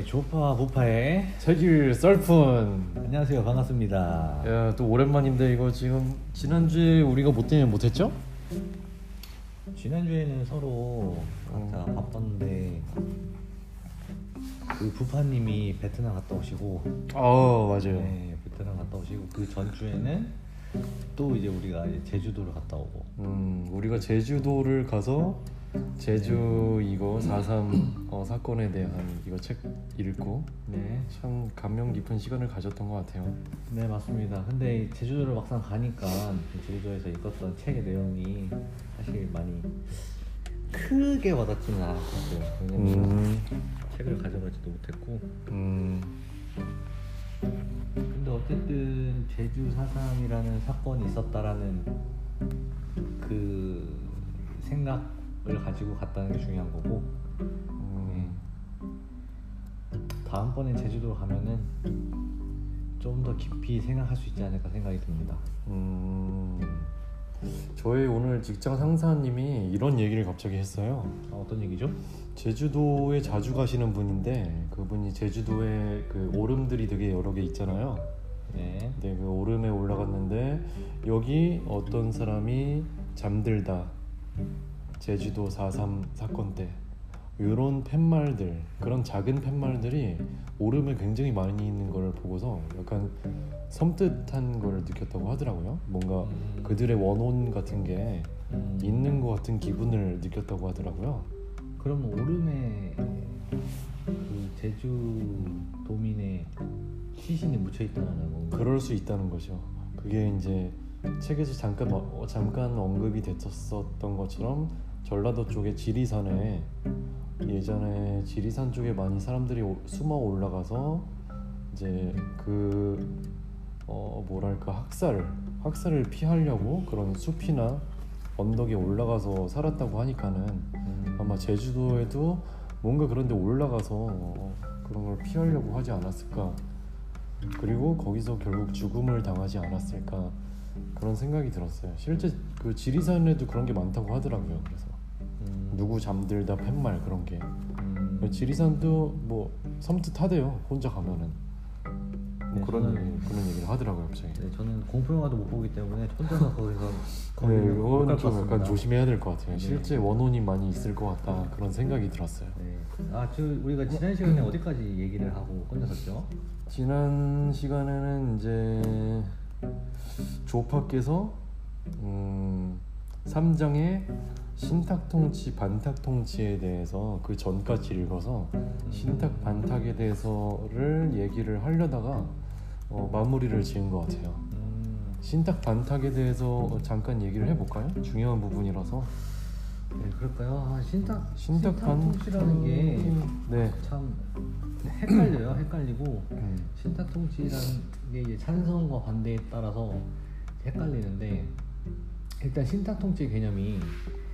네, 조파 부파의 책일 썰푼. 안녕하세요. 반갑습니다. 야, 또 오랜만인데 이거 지금 지난주에 우리가 못 때문에 못 했죠? 지난주에는 서로 각자 바빴는데 그 부파님이 베트남 갔다 오시고 어, 맞아요. 네, 베트남 갔다 오시고 그 전주에는 또 이제 우리가 이제 제주도를 갔다 오고 음, 우리가 제주도를 가서 제주 이거 4.3 어, 사건에 대한 이거 책 읽고 네. 참 감명 깊은 시간을 가졌던 것 같아요. 네 맞습니다. 근데 제주도를 막상 가니까 제주도에서 읽었던 책의 내용이 사실 많이 크게 와닿지는 않았어요. 왜냐면 음, 책을 가져가지도 못했고 음, 근데 어쨌든 제주 사상이라는 사건이 있었다라는 그 생각을 가지고 갔다는 게 중요한 거고 음, 다음번엔 제주도 가면은 좀 더 깊이 생각할 수 있지 않을까 생각이 듭니다. 음. 저희 오늘 직장 상사님이 이런 얘기를 갑자기 했어요. 아, 어떤 얘기죠? 제주도에 자주 가시는 분인데 그분이 제주도에 그 오름들이 되게 여러 개 있잖아요. 네. 네, 그 오름에 올라갔는데 여기 어떤 사람이 잠들다 제주도 4.3 사건 때 이런 팻말들 그런 작은 팻말들이 오름에 굉장히 많이 있는 걸 보고서 약간 섬뜩한 걸 느꼈다고 하더라고요. 뭔가 음. 그들의 원혼 같은 게 음, 있는 것 같은 기분을 느꼈다고 하더라고요. 그럼 오름에 그 제주 도민의 시신이 묻혀 있다는 건가? 그럴 수 있다는 거죠. 그게 이제 책에서 잠깐 어, 잠깐 언급이 됐었던 것처럼 전라도 쪽의 지리산에 예전에 지리산 쪽에 많이 사람들이 오- 숨어 올라가서 이제 그 어, 뭐랄까 학살 학살을 피하려고 그런 숲이나 언덕에 올라가서 살았다고 하니까는 음, 아마 제주도에도 뭔가 그런데 올라가서 어, 그런 걸 피하려고 하지 않았을까. 그리고 거기서 결국 죽음을 당하지 않았을까. 그런 생각이 들었어요. 실제 그 지리산에도 그런 게 많다고 하더라고요. 그래서. 음, 누구 잠들다 팻말 그런 게 음, 지리산도 뭐 섬뜩하대요 혼자 가면은 뭐 네, 그런 저는- 얘기, 그런 얘기를 하더라고요 갑자기 네, 저는 공포 영화도 못 보기 때문에 혼자서 거기서 네, 못 이건 갈좀것 약간 같습니다. 조심해야 될 것 같아요 네. 실제 원혼이 많이 있을 것 같다 그런 생각이 들었어요 네. 아, 저 우리가 지난 시간에 어디까지 얘기를 하고 끝냈었죠? 지난 시간에는 이제 조파께서 음, 3장의 신탁통치, 반탁통치에 대해서 그 전까지 읽어서 신탁, 반탁에 대해서를 얘기를 하려다가 어, 마무리를 지은 것 같아요. 음, 신탁, 반탁에 대해서 잠깐 얘기를 해볼까요? 중요한 부분이라서. 네, 그럴까요? 아, 신탁 신탁, 신탁통치라는 게 네. 참 헷갈려요. 헷갈리고 음, 신탁 통치라는 게 이제 찬성과 반대에 따라서 헷갈리는데 일단 신탁 통치 개념이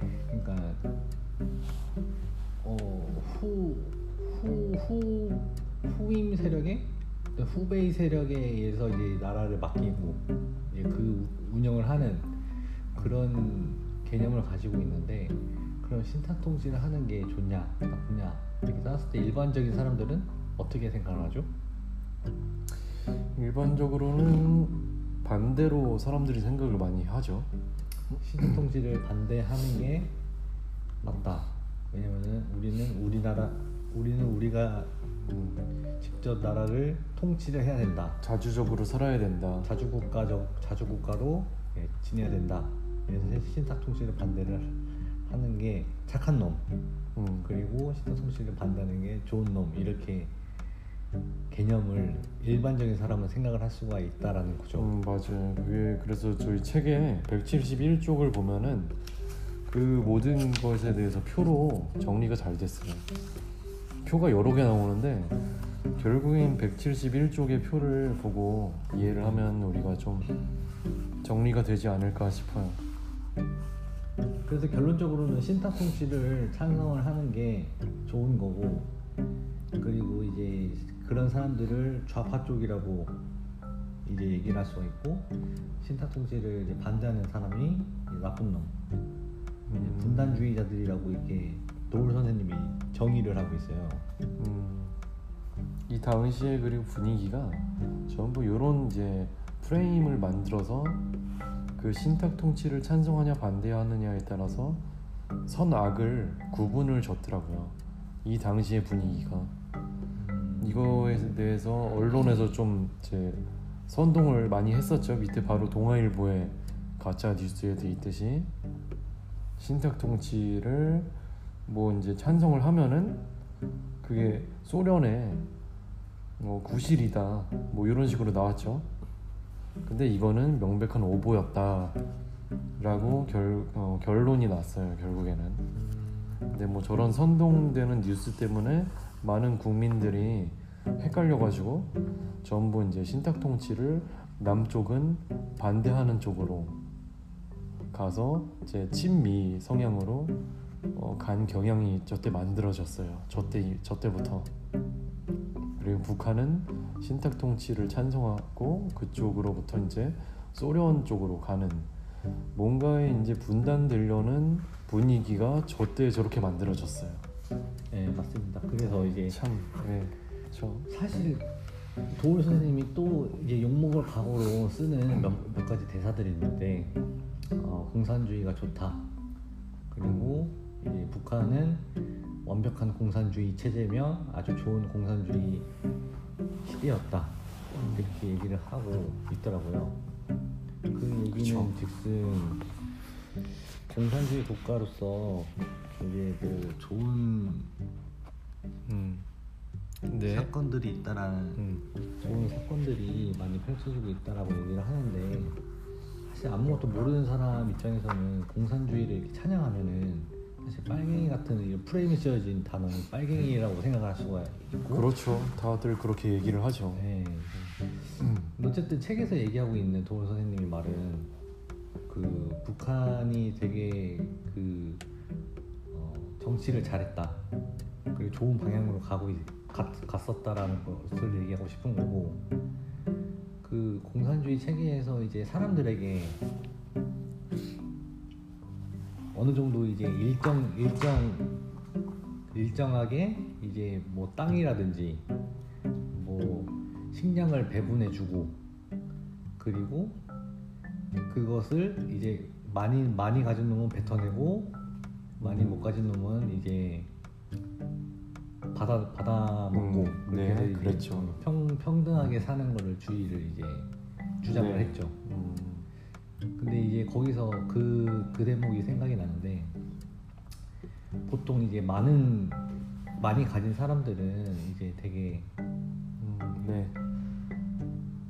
그러니까 어 후 후 후 후, 후임 세력에 후베이 세력에 의해서 이제 나라를 맡기고 이제 그 운영을 하는 그런 개념을 가지고 있는데 그런 신탁 통치를 하는 게 좋냐 나쁘냐 이렇게 따졌을 때 일반적인 사람들은 어떻게 생각을 하죠? 일반적으로는 반대로 사람들이 생각을 많이 하죠. 신탁통치를 반대하는 게 맞다. 왜냐면은 우리는 우리나라 우리는 우리가 음, 직접 나라를 통치를 해야 된다. 자주적으로 살아야 된다. 자주국가적 자주국가로 예, 지내야 된다. 그래서 신탁 통치를 반대를 하는 게 착한 놈. 음, 그리고 신탁 통치를 반대하는 게 좋은 놈. 이렇게 개념을 일반적인 사람은 생각을 할 수가 있다라는 거죠. 음 맞아요. 그게 그래서 저희 책에 171쪽을 보면은 그 모든 것에 대해서 표로 정리가 잘 됐어요. 표가 여러 개 나오는데 결국엔 171쪽의 표를 보고 이해를 하면 우리가 좀 정리가 되지 않을까 싶어요. 그래서 결론적으로는 신탁통치를 찬성을 하는 게 좋은 거고 그리고 이제 그런 사람들을 좌파 쪽이라고 이제 얘기를 할 수가 있고 신탁통치를 이제 반대하는 사람이 나쁜 놈 이제 분단주의자들이라고 이렇게 노을 선생님이 정의를 하고 있어요. 음, 당시에 그리고 분위기가 전부 이런 이제 프레임을 만들어서 그 신탁 통치를 찬성하냐 반대하느냐에 따라서 선악을 구분을 줬더라고요. 이 당시의 분위기가 이거에 대해서 언론에서 좀 이제 선동을 많이 했었죠. 밑에 바로 동아일보에 가짜 뉴스에 돼 있듯이 신탁 통치를 뭐 이제 찬성을 하면은 그게 소련의 뭐 구실이다 뭐 이런 식으로 나왔죠. 근데 이거는 명백한 오보였다라고 결 어, 결론이 났어요 결국에는. 근데 뭐 저런 선동되는 뉴스 때문에 많은 국민들이 헷갈려가지고 전부 이제 신탁 통치를 남쪽은 반대하는 쪽으로 가서 이제 친미 성향으로 어, 간 경향이 저때 만들어졌어요. 저때 저때부터 그리고 북한은 신탁 통치를 찬성하고 그쪽으로부터 이제 소련 쪽으로 가는 뭔가에 이제 분단되려는 분위기가 저때 저렇게 만들어졌어요. 네 맞습니다. 그래서 이제 참, 네, 저 사실 도울 선생님이 또 이제 욕먹을 각오로 쓰는 몇, 몇 가지 대사들이 있는데 어, 공산주의가 좋다. 그리고 이제 북한은 완벽한 공산주의 체제며 아주 좋은 공산주의 시대였다. 이렇게 얘기를 하고 있더라고요. 그 얘기는 그쵸. 즉슨 공산주의 국가로서 이제 그 좋은 음, 네, 사건들이 있다라는 음, 좋은 사건들이 많이 펼쳐지고 있다라고 얘기를 하는데 사실 아무것도 모르는 사람 입장에서는 공산주의를 이렇게 찬양하면은 사실 빨갱이 같은 이 프레임이 씌워진 단어는 빨갱이라고 생각할 수가 있고 그렇죠. 다들 그렇게 얘기를 하죠. 네. 음, 어쨌든 책에서 얘기하고 있는 도울 선생님의 말은 그 북한이 되게 그 어, 정치를 잘했다. 그리고 좋은 방향으로 가고 있- 갔, 갔었다라는 것을 얘기하고 싶은 거고 그 공산주의 체계에서 이제 사람들에게 어느 정도 이제 일정 일정 일정하게 이제 뭐 땅이라든지 뭐 식량을 배분해주고 그리고 그것을 이제 많이 많이 가진 놈은 뱉어내고 많이 못 가진 놈은 이제 받아 받아 먹고 음, 그렇게 네, 해서 이제 그랬죠. 평 평등하게 사는 거를 주의를 이제 주장을 네. 했죠. 음, 근데 이제 거기서 그, 그 대목이 생각이 나는데 보통 이제 많은 많이 가진 사람들은 이제 되게 음, 네,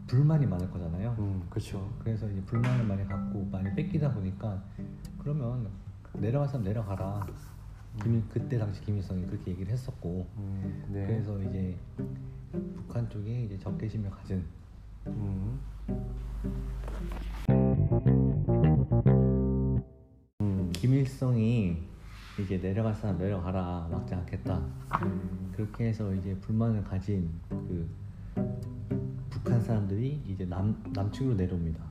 불만이 많을 거잖아요. 음, 그렇죠. 그래서 이제 불만을 많이 갖고 많이 뺏기다 보니까 그러면 내려갈 사람 내려가라. 김일, 그때 당시 김일성이 그렇게 얘기를 했었고 음, 네, 그래서 이제 북한 쪽에 이제 적개심을 가진 음. 음, 김일성이 이제 내려갈 사람 내려가라 막지 않겠다 그렇게 해서 이제 불만을 가진 그 북한 사람들이 이제 남 남측으로 내려옵니다.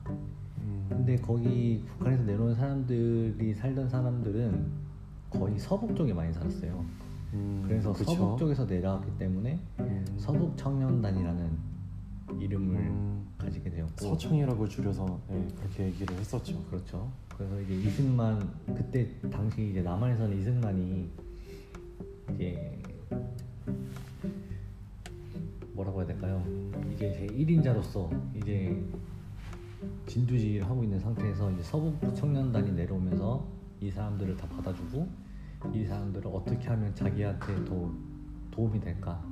음, 근데 거기 북한에서 내려온 사람들이 살던 사람들은 거의 서북 쪽에 많이 살았어요. 음, 그래서 그쵸. 서북 쪽에서 내려왔기 때문에 음, 서북 청년단이라는 이름을 음, 가지게 되었고 서청이라고 줄여서 네, 그렇게 얘기를 했었죠. 그렇죠. 그래서 이제 이승만 그때 당시 이제 남한에서는 이승만이 이제 뭐라고 해야 될까요? 이제 제 1인자로서 이제 진두지휘를 하고 있는 상태에서 이제 서북 청년단이 내려오면서 이 사람들을 다 받아주고 이 사람들을 어떻게 하면 자기한테 더 도움이 될까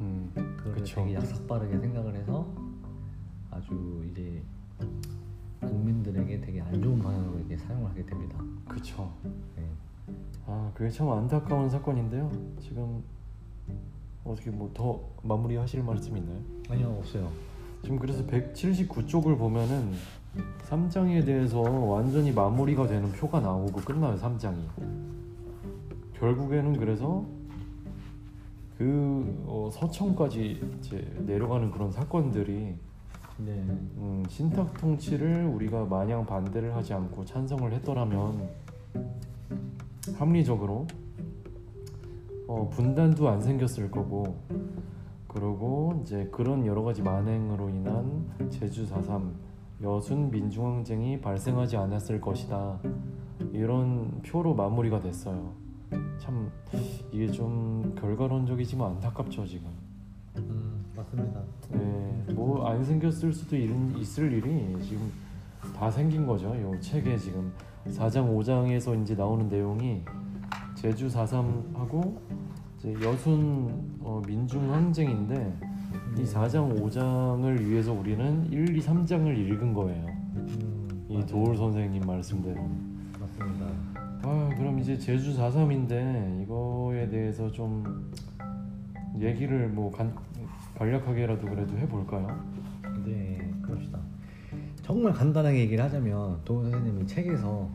음, 그쵸. 되게 약삭빠르게 생각을 해서 아주 이제 국민들에게 되게 안 좋은 방향으로 이렇게 사용을 하게 됩니다. 그쵸. 네. 아, 그게 참 안타까운 사건인데요. 지금 어떻게 뭐 더 마무리하실 말씀 있나요? 아니요 없어요. 지금 그래서 179쪽을 보면은 3장에 대해서 완전히 마무리가 되는 표가 나오고 끝나요 3장이 결국에는 그래서 그 어, 서청까지 이제 내려가는 그런 사건들이 네. 음, 신탁 통치를 우리가 마냥 반대를 하지 않고 찬성을 했더라면 합리적으로 어, 분단도 안 생겼을 거고 그리고 이제 그런 여러 가지 만행으로 인한 제주 4.3 여순 민중항쟁이 발생하지 않았을 것이다 이런 표로 마무리가 됐어요. 참 이게 좀 결과론적이지만 안타깝죠 지금. 음, 맞습니다. 네, 뭐 안 생겼을 수도 일, 있을 일이 지금 다 생긴 거죠. 요 책에 지금 4장 5장에서 이제 나오는 내용이 제주 4.3하고 이제 여순 어, 민중 항쟁인데 이 4장 5장을 위해서 우리는 1, 2, 3장을 읽은 거예요. 음, 이 맞아요. 도울 선생님 말씀대로. 맞습니다. 아 그럼 이제 제주 4.3인데 이거에 대해서 좀 얘기를 뭐 간, 간략하게라도 그래도 해볼까요? 네, 그럽시다. 정말 간단하게 얘기를 하자면 도훈 선생님이 책에서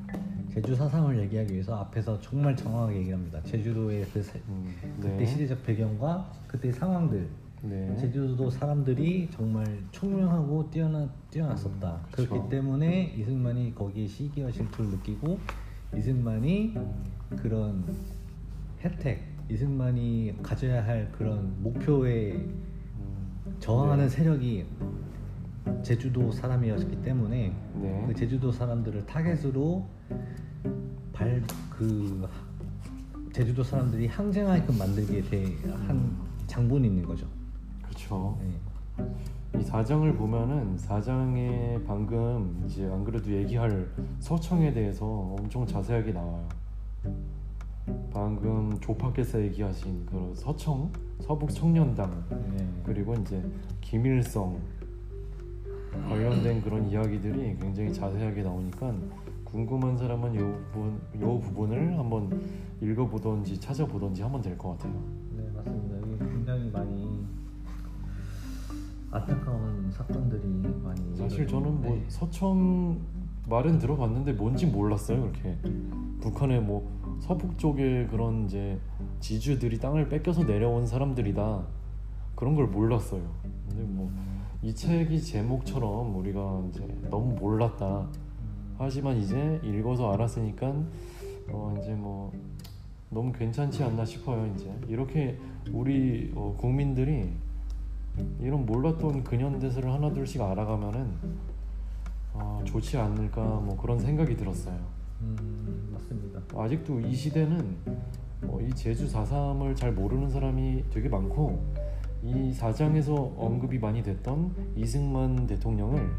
제주 사상을 얘기하기 위해서 앞에서 정말 정확하게 얘기를 합니다. 제주도의 그 세- 음, 그때 시대적 배경과 그때 상황들, 네. 제주도 사람들이 정말 총명하고 뛰어나 뛰어났었다. 음. 그렇기 때문에 이승만이 거기에 시기와 질투를 느끼고 이승만이 그런 혜택, 이승만이 가져야 할 그런 목표에 음, 저항하는 네. 세력이 제주도 사람이었기 때문에 네. 그 제주도 사람들을 타겟으로 발 그 제주도 사람들이 항쟁하게끔 만들게 된한 장본이 있는 거죠. 그렇죠. 네. 이 사장을 보면은 사장에 방금 이제 안 그래도 얘기할 서청에 대해서 엄청 자세하게 나와요. 방금 조파께서 얘기하신 그 서청 서북 청년당 네. 그리고 이제 김일성 관련된 그런 이야기들이 굉장히 자세하게 나오니까 궁금한 사람은 요 부분 요 부분을 한번 읽어보던지 찾아보던지 하면 될 것 같아요. 네 맞습니다. 이게 굉장히 많이 안타까운 사건들이 많이 사실 저는 뭐 네. 서청 말은 들어봤는데 뭔지 몰랐어요 그렇게 북한의 뭐 서북 쪽에 그런 이제 지주들이 땅을 뺏겨서 내려온 사람들이다 그런 걸 몰랐어요 근데 뭐 이 책이 제목처럼 우리가 이제 너무 몰랐다 하지만 이제 읽어서 알았으니까 어 이제 뭐 너무 괜찮지 않나 싶어요 이제 이렇게 우리 어 국민들이 이런 몰랐던 근현대사를 하나둘씩 알아가면은 아, 좋지 않을까 뭐 그런 생각이 들었어요. 음 맞습니다. 아직도 이 시대는 어, 이 제주 4.3을 잘 모르는 사람이 되게 많고 이 사장에서 언급이 많이 됐던 이승만 대통령을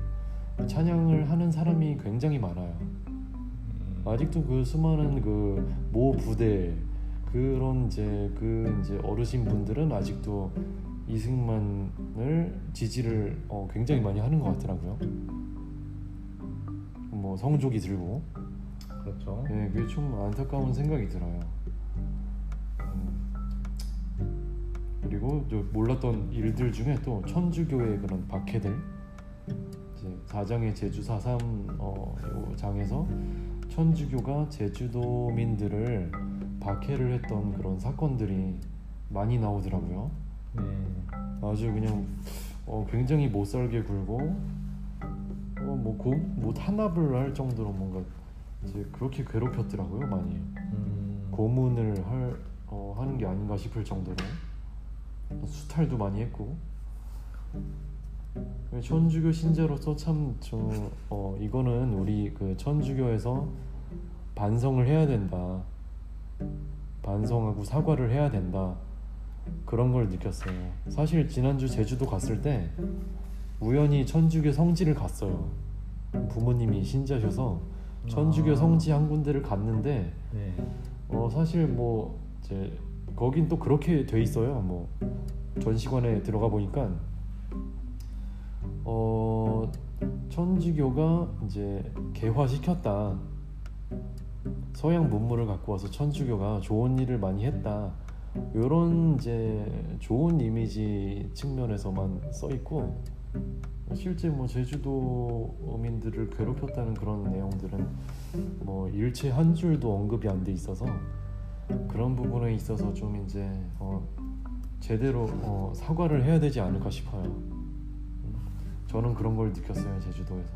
찬양을 하는 사람이 굉장히 많아요. 음, 아직도 그 수많은 그 모 부대 그런 이제 그 이제 어르신 분들은 아직도 이승만을 지지를 어, 굉장히 많이 하는 것 같더라고요. 뭐 성족이 들고, 그렇죠. 네, 그게 좀 안타까운 생각이 들어요. 그리고 저 몰랐던 일들 중에 또 천주교의 그런 박해들, 이제 사장의 제주 4.3 어, 요 장에서 천주교가 제주도민들을 박해를 했던 그런 사건들이 많이 나오더라고요. 네. 아주 그냥 어, 굉장히 못 살게 굴고 어뭐뭐 탄압을 할 정도로 뭔가 이제 그렇게 괴롭혔더라고요 많이 음, 고문을 할 어, 하는 게 아닌가 싶을 정도로 수탈도 많이 했고 천주교 신자로서 참저 어, 이거는 우리 그 천주교에서 반성을 해야 된다 반성하고 사과를 해야 된다 그런 걸 느꼈어요. 사실 지난주 제주도 갔을 때 우연히 천주교 성지를 갔어요. 부모님이 신자셔서 천주교 아. 성지 한 군데를 갔는데 네. 어 사실 뭐 이제 거긴 또 그렇게 돼 있어요. 뭐 전시관에 들어가 보니까 어 천주교가 이제 개화시켰다. 서양 문물을 갖고 와서 천주교가 좋은 일을 많이 했다. 이런 이제 좋은 이미지 측면에서만 써 있고 실제 뭐 제주도민들을 괴롭혔다는 그런 내용들은 뭐 일체 한 줄도 언급이 안 돼 있어서 그런 부분에 있어서 좀 이제 어 제대로 어 사과를 해야 되지 않을까 싶어요. 저는 그런 걸 느꼈어요 제주도에서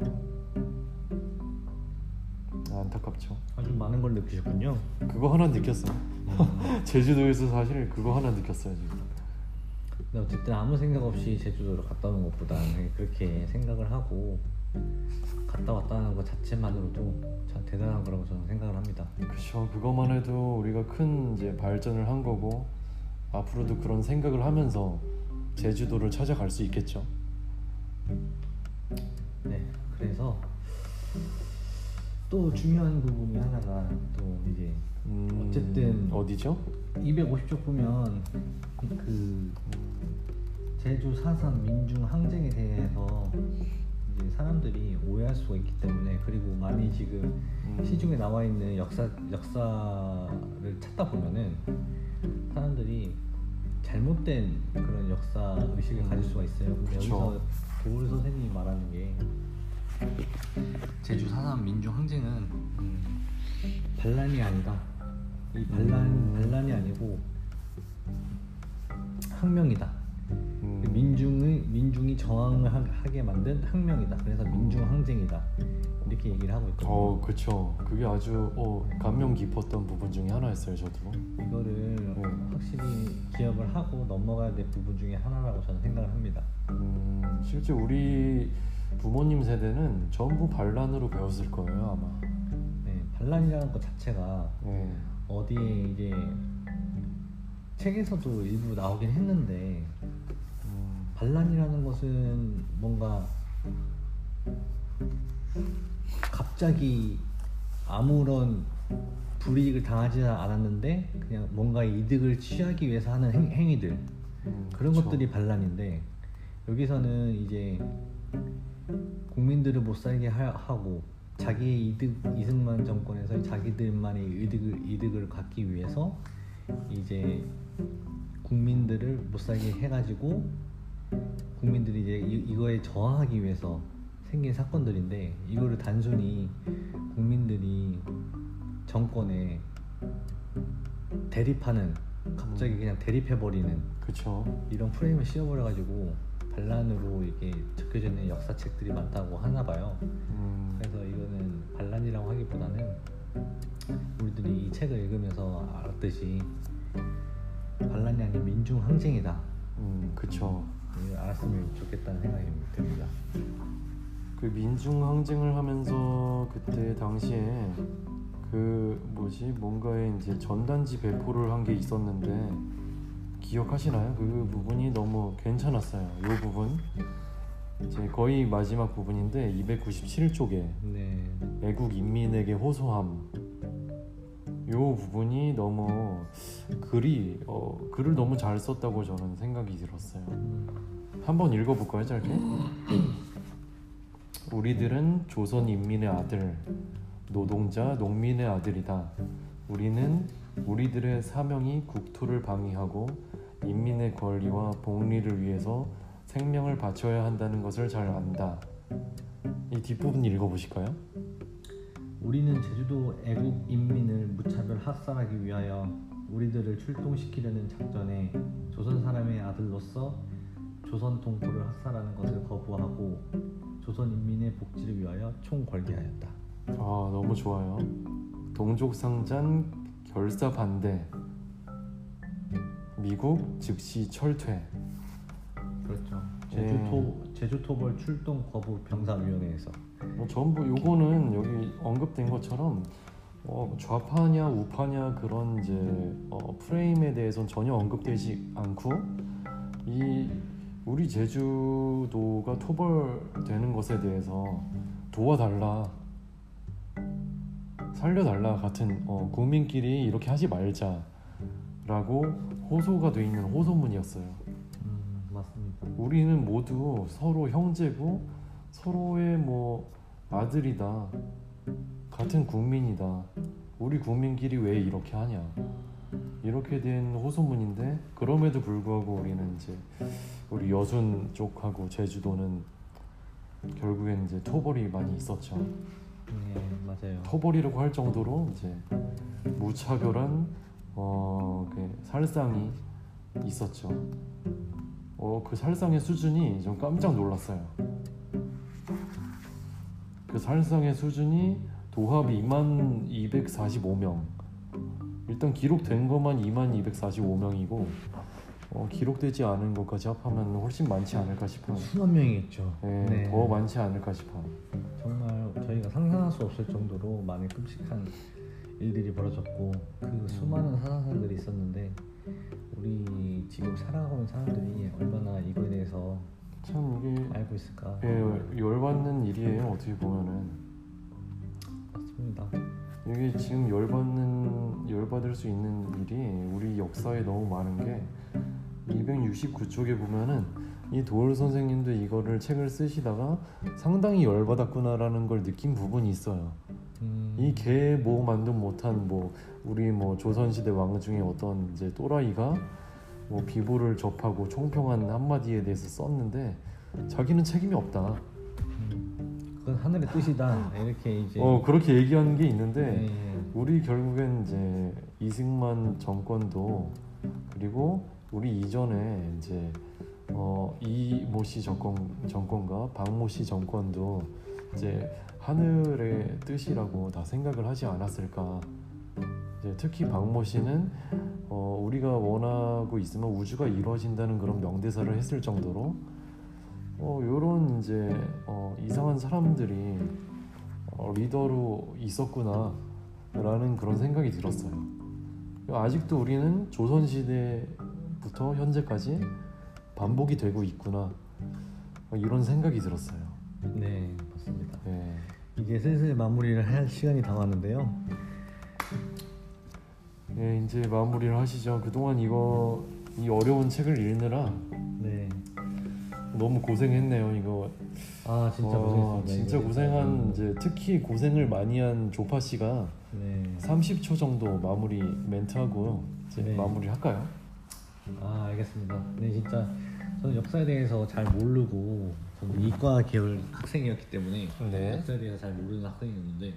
아, 안타깝죠. 아주 많은 걸 느끼셨군요. 그거 하나 느꼈어요. 제주도에서 사실 그거 하나 느꼈어요 지금. 근데 어쨌든 아무 생각 없이 제주도를 갔다 오는 것보다는 그렇게 생각을 하고 갔다 왔다는 것 자체만으로도 참 대단한 거라고 저는 생각을 합니다. 그렇죠. 그것만 해도 우리가 큰 이제 발전을 한 거고 앞으로도 그런 생각을 하면서 제주도를 찾아갈 수 있겠죠. 네, 그래서 또 중요한 부분이 하나가 또 이제 음, 어쨌든 어디죠? 250쪽 보면 그 제주 4.3 민중 항쟁에 대해서 이제 사람들이 오해할 수가 있기 때문에 그리고 많이 지금 음. 시중에 나와 있는 역사 역사를 찾다 보면은 사람들이 잘못된 그런 역사 의식을 음. 가질 수가 있어요. 근데 그쵸. 여기서 도울 선생님이 말하는 게 제주 4.3 민중 항쟁은 음, 반란이 아니다. 이 반란 음. 반란이 아니고 혁명이다. 민중의 민중이 저항을 하- 하게 만든 혁명이다. 그래서 민중 항쟁이다. 이렇게 얘기를 하고 있거든요. 어, 그렇죠. 그게 아주 어, 감명 깊었던 부분 중에 하나였어요, 저도. 이거를 음. 확실히 기억을 하고 넘어가야 될 부분 중에 하나라고 저는 생각을 합니다. 음, 실제 우리 부모님 세대는 전부 반란으로 배웠을 거예요, 아마. 네, 반란이라는 것 자체가 네. 어디에 이제 책에서도 일부 나오긴 했는데 음, 반란이라는 것은 뭔가 갑자기 아무런 불이익을 당하지는 않았는데 그냥 뭔가 이득을 취하기 위해서 하는 행, 행위들 음, 그런 그쵸. 것들이 반란인데 여기서는 이제 국민들을 못 살게 하, 하고 자기의 이득 이승만 정권에서 자기들만의 이득을 이득을 갖기 위해서 이제 국민들을 못 살게 해가지고 국민들이 이제 이, 이거에 저항하기 위해서 생긴 사건들인데 이거를 단순히 국민들이 정권에 대립하는 갑자기 그냥 대립해버리는 그쵸. 이런 프레임을 씌워버려가지고 반란으로 이렇게 적혀져 있는 역사책들이 많다고 하나 봐요. 음, 그래서 이거는 반란이라고 하기보다는 우리들이 이 책을 읽으면서 알았듯이 반란이 아닌 민중 항쟁이다. 음, 그쵸. 알았으면 좋겠다는 생각이 듭니다. 그 민중 항쟁을 하면서 그때 당시에 그 뭐지 뭔가의 이제 전단지 배포를 한 게 있었는데 기억하시나요? 그 부분이 너무 괜찮았어요. 이 부분 이제 거의 마지막 부분인데 297쪽에 네, 애국 인민에게 호소함 요 부분이 너무 글이 어, 글을 너무 잘 썼다고 저는 생각이 들었어요. 한번 읽어볼까요, 짧게? 우리들은 조선 인민의 아들, 노동자, 농민의 아들이다. 우리는 우리들의 사명이 국토를 방위하고 인민의 권리와 복리를 위해서 생명을 바쳐야 한다는 것을 잘 안다. 이 뒷부분 읽어보실까요? 우리는 제주도 애국 인민을 무차별 학살하기 위하여 우리들을 출동시키려는 작전에 조선 사람의 아들로서 조선 동포를 학살하는 것을 거부하고 조선 인민의 복지를 위하여 총궐개하였다. 아 너무 좋아요. 동족상잔 결사 반대. 미국 즉시 철퇴. 그렇죠. 네. 제주토 제주토벌 출동 거부 병사위원회에서 뭐 전부 요거는 여기 언급된 것처럼 어, 좌파냐 우파냐 그런 이제 어, 프레임에 대해서는 전혀 언급되지 않고 이 우리 제주도가 토벌되는 것에 대해서 도와달라 살려달라 같은 어, 국민끼리 이렇게 하지 말자라고 호소가 돼 있는 호소문이었어요. 우리는 모두 서로 형제고 서로의 뭐 아들이다 같은 국민이다 우리 국민끼리 왜 이렇게 하냐 이렇게 된 호소문인데 그럼에도 불구하고 우리는 이제 우리 여순 쪽하고 제주도는 결국엔 이제 토벌이 많이 있었죠 네, 맞아요. 토벌이라고 할 정도로 이제 무차별한 어, 그 살상이 있었죠. 어, 그 살상의 수준이 좀 깜짝 놀랐어요. 그 살상의 수준이 도합 2만 245명. 일단 기록된 것만 2만 245명이고 어, 기록되지 않은 것까지 합하면 훨씬 많지 않을까 싶어요. 수만 명이겠죠. 네, 더 많지 않을까 싶어요. 정말 저희가 상상할 수 없을 정도로 많이 끔찍한 일들이 벌어졌고 그 수많은 사상사들이 있었는데 우리 지금 살아가 는 사람들이 얼마나 이거에 대해서 참 이게 알고 있을까? 예, 열받는 일이에요. 어떻게 보면은 맞습니다. 이게 지금 열받는 열받을 수 있는 일이 우리 역사에 너무 많은 게 269쪽에 보면은 이 도울 선생님도 이거를 책을 쓰시다가 상당히 열받았구나라는 걸 느낀 부분이 있어요. 음, 이개뭐 만든 못한 뭐 우리 뭐 조선시대 왕 중에 어떤 이제 또라이가 뭐 비보를 접하고 총평한 한마디에 대해서 썼는데 자기는 책임이 없다. 음, 그건 하늘의 뜻이다. 이렇게 이제 어 그렇게 얘기하는 게 있는데 네, 우리 결국엔 이제 이승만 정권도 그리고 우리 이전에 이제 어 이모 씨 정권 정권과 박모 씨 정권도 이제 하늘의 뜻이라고 다 생각을 하지 않았을까. 특히 박모 씨는 어 우리가 원하고 있으면 우주가 이루어진다는 그런 명대사를 했을 정도로 어 요런 이제 어 이상한 사람들이 어, 리더로 있었구나라는 그런 생각이 들었어요. 아직도 우리는 조선 시대부터 현재까지 반복이 되고 있구나 어, 이런 생각이 들었어요. 네 맞습니다. 네. 이제 슬슬 마무리를 할 시간이 다 왔는데요. 네, 이제 마무리를 하시죠. 그동안 이거 이 어려운 책을 읽느라 네. 너무 고생했네요. 이거 아 진짜 어, 고생했습니다. 진짜 이거. 고생한 이제 특히 고생을 많이 한 조파 씨가 네. 30초 정도 마무리 멘트하고 이제 네. 마무리 할까요? 아 알겠습니다. 네 진짜 저는 역사에 대해서 잘 모르고 저는 이과 계열 학생이었기 때문에 네. 역사에 대해서 잘 모르는 학생이었는데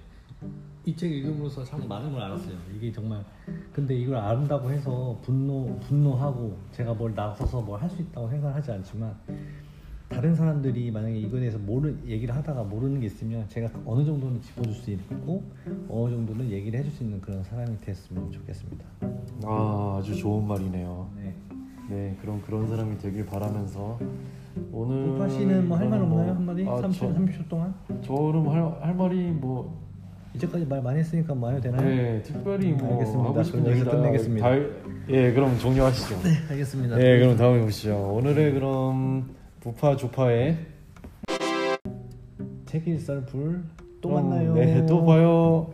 이 책 읽음으로써 참 많은 걸 알았어요. 이게 정말 근데 이걸 안다고 해서 분노 분노하고 제가 뭘 나서서 뭘 할 수 있다고 생각하지 않지만 다른 사람들이 만약에 이거에 대해서 모르 얘기를 하다가 모르는 게 있으면 제가 어느 정도는 짚어줄 수 있고 어느 정도는 얘기를 해줄 수 있는 그런 사람이 됐으면 좋겠습니다. 아 아주 좋은 말이네요. 네. 네, 그럼 그런 사람이 되길 바라면서 오늘 오파 씨는 뭐 할 말 없나요 한마디? 아, 30초 저, 30초 동안? 저는 할, 할 말이 뭐 이제까지 말 많이 했으니까 뭐 해도 되나요? 네, 특별히 뭐 알겠습니다. 하고 싶은 여기서 끝내겠습니다. 다- 예, 그럼 종료하시죠. 네, 알겠습니다. 그럼 다음에 보시죠. 오늘의 그럼 부파 조파의 책일 썰풀 또 만나요. 네, 또 봐요.